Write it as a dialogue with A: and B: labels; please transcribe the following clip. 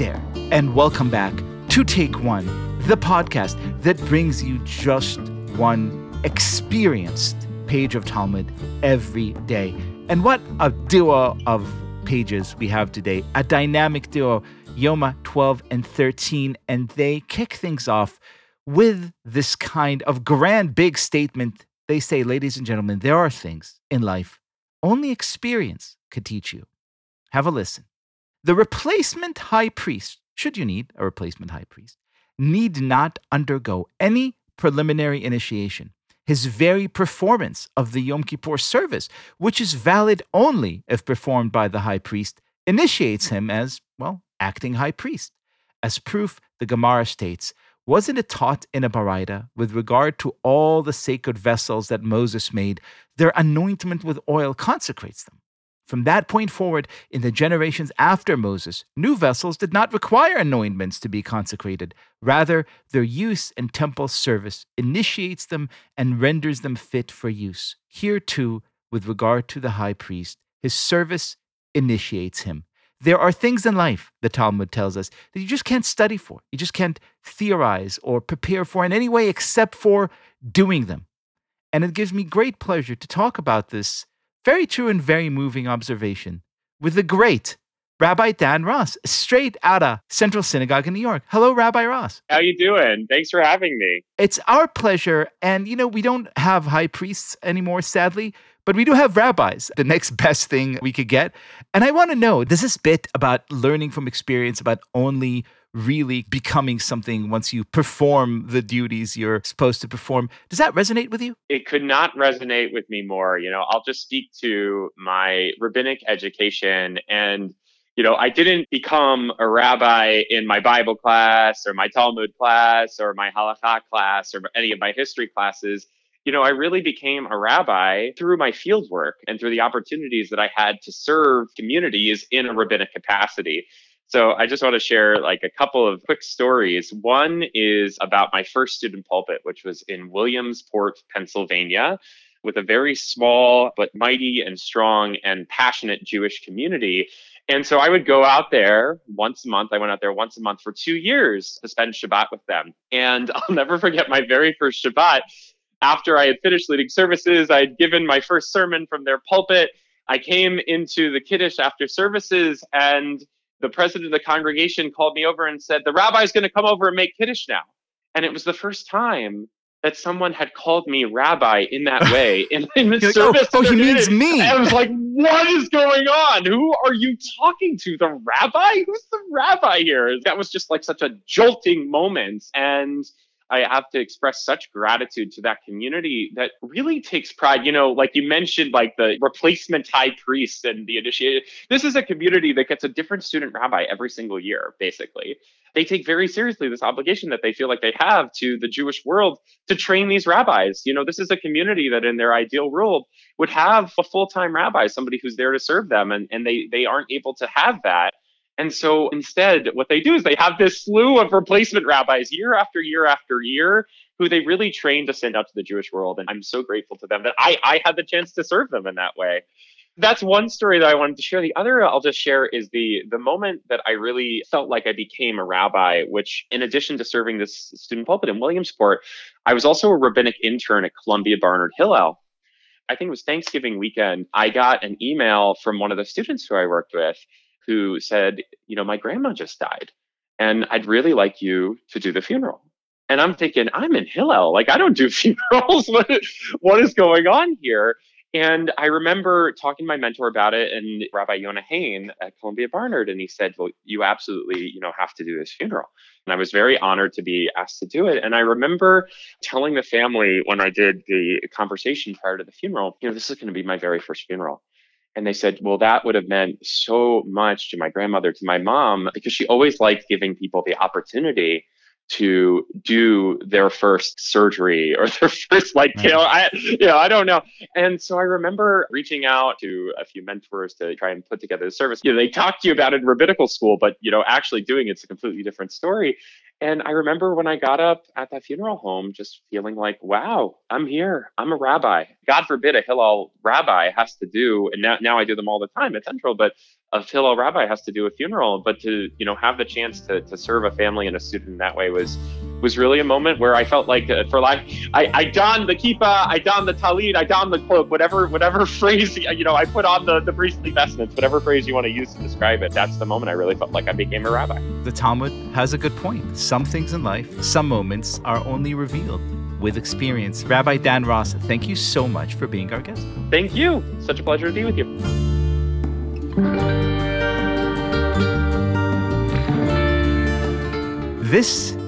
A: and welcome back to Take One, the podcast that brings you just one experienced page of Talmud every day. And what a duo of pages we have today, a dynamic duo, Yoma 12 and 13, and they kick things off with this kind of grand, big statement. They say, ladies and gentlemen, there are things in life only experience could teach you. Have a listen. The replacement high priest, should you need a replacement high priest, need not undergo any preliminary initiation. His very performance of the Yom Kippur service, which is valid only if performed by the high priest, initiates him as, well, acting high priest. As proof, the Gemara states, wasn't it taught in a Baraita with regard to all the sacred vessels that Moses made, their anointment with oil consecrates them? From that point forward, in the generations after Moses, new vessels did not require anointments to be consecrated. Rather, their use in temple service initiates them and renders them fit for use. Here, too, with regard to the high priest, his service initiates him. There are things in life, the Talmud tells us, that you just can't study for. You just can't theorize or prepare for in any way except for doing them. And it gives me great pleasure to talk about this very true and very moving observation with the great Rabbi Dan Ross, straight out of Central Synagogue in New York. Hello, Rabbi Ross.
B: How you doing? Thanks for having me.
A: It's our pleasure. And, you know, we don't have high priests anymore, sadly, but we do have rabbis, the next best thing we could get. And I want to know, does this bit about learning from experience, about only really becoming something once you perform the duties you're supposed to perform. Does that resonate with you?
B: It could not resonate with me more. You know, I'll just speak to my rabbinic education and you know, I didn't become a rabbi in my Bible class or my Talmud class or my halakha class or any of my history classes. You know, I really became a rabbi through my field work and through the opportunities that I had to serve communities in a rabbinic capacity. So I just want to share like a couple of quick stories. One is about my first student pulpit, which was in Williamsport, Pennsylvania, with a very small but mighty and strong and passionate Jewish community. And so I would go out there once a month. I went out there once a month for two years to spend Shabbat with them. And I'll never forget my very first Shabbat. After I had finished leading services, I had given my first sermon from their pulpit. I came into the Kiddush after services and the president of the congregation called me over and said, The rabbi's going to come over and make Kiddush now. And it was the first time that someone had called me rabbi in that way in, in the service.
A: Oh, oh he means me.
B: And I was like, what is going on? Who are you talking to? The rabbi? Who's the rabbi here? That was just like such a jolting moment. And I have to express such gratitude to that community that really takes pride. You know, like you mentioned, like the replacement high priest and the initiated. This is a community that gets a different student rabbi every single year, basically. They take very seriously this obligation that they feel like they have to the Jewish world to train these rabbis. You know, this is a community that in their ideal world would have a full-time rabbi, somebody who's there to serve them, and, and they they aren't able to have that. And so instead, what they do is they have this slew of replacement rabbis year after year after year who they really train to send out to the Jewish world. And I'm so grateful to them that I, I had the chance to serve them in that way. That's one story that I wanted to share. The other I'll just share is the the moment that I really felt like I became a rabbi, which in addition to serving this student pulpit in Williamsport, I was also a rabbinic intern at Columbia Barnard Hillel. I think it was Thanksgiving weekend. I got an email from one of the students who I worked with who said, you know, my grandma just died and I'd really like you to do the funeral. And I'm thinking, I'm in Hillel. Like, I don't do funerals. what, what is going on here? And I remember talking to my mentor about it and Rabbi Yonah Hain at Columbia Barnard. And he said, well, you absolutely, you know, have to do this funeral. And I was very honored to be asked to do it. And I remember telling the family when I did the conversation prior to the funeral, you know, this is going to be my very first funeral. And they said, well, that would have meant so much to my grandmother, to my mom, because she always liked giving people the opportunity to do their first surgery or their first like you know I you know I don't know. And so I remember reaching out to a few mentors to try and put together the service. You know they talk to you about it in rabbinical school but you know actually doing it's a completely different story And I remember when I got up at that funeral home, just feeling like, wow, I'm here. I'm a rabbi. God forbid a Hillel rabbi has to do, and now, now I do them all the time at Central, but a Hillel rabbi has to do a funeral. But to, you know, have the chance to, to serve a family and a student in that way was was really a moment where I felt like, uh, for like, I, I donned the kippah, I donned the talit, I donned the cloak, whatever whatever phrase, you know, I put on the, the priestly vestments, whatever phrase you want to use to describe it. That's the moment I really felt like I became a rabbi.
A: The Talmud has a good point. Some things in life, some moments are only revealed with experience. Rabbi Dan Ross, thank you so much for being our guest.
B: Thank you. Such a pleasure to be with you.
A: This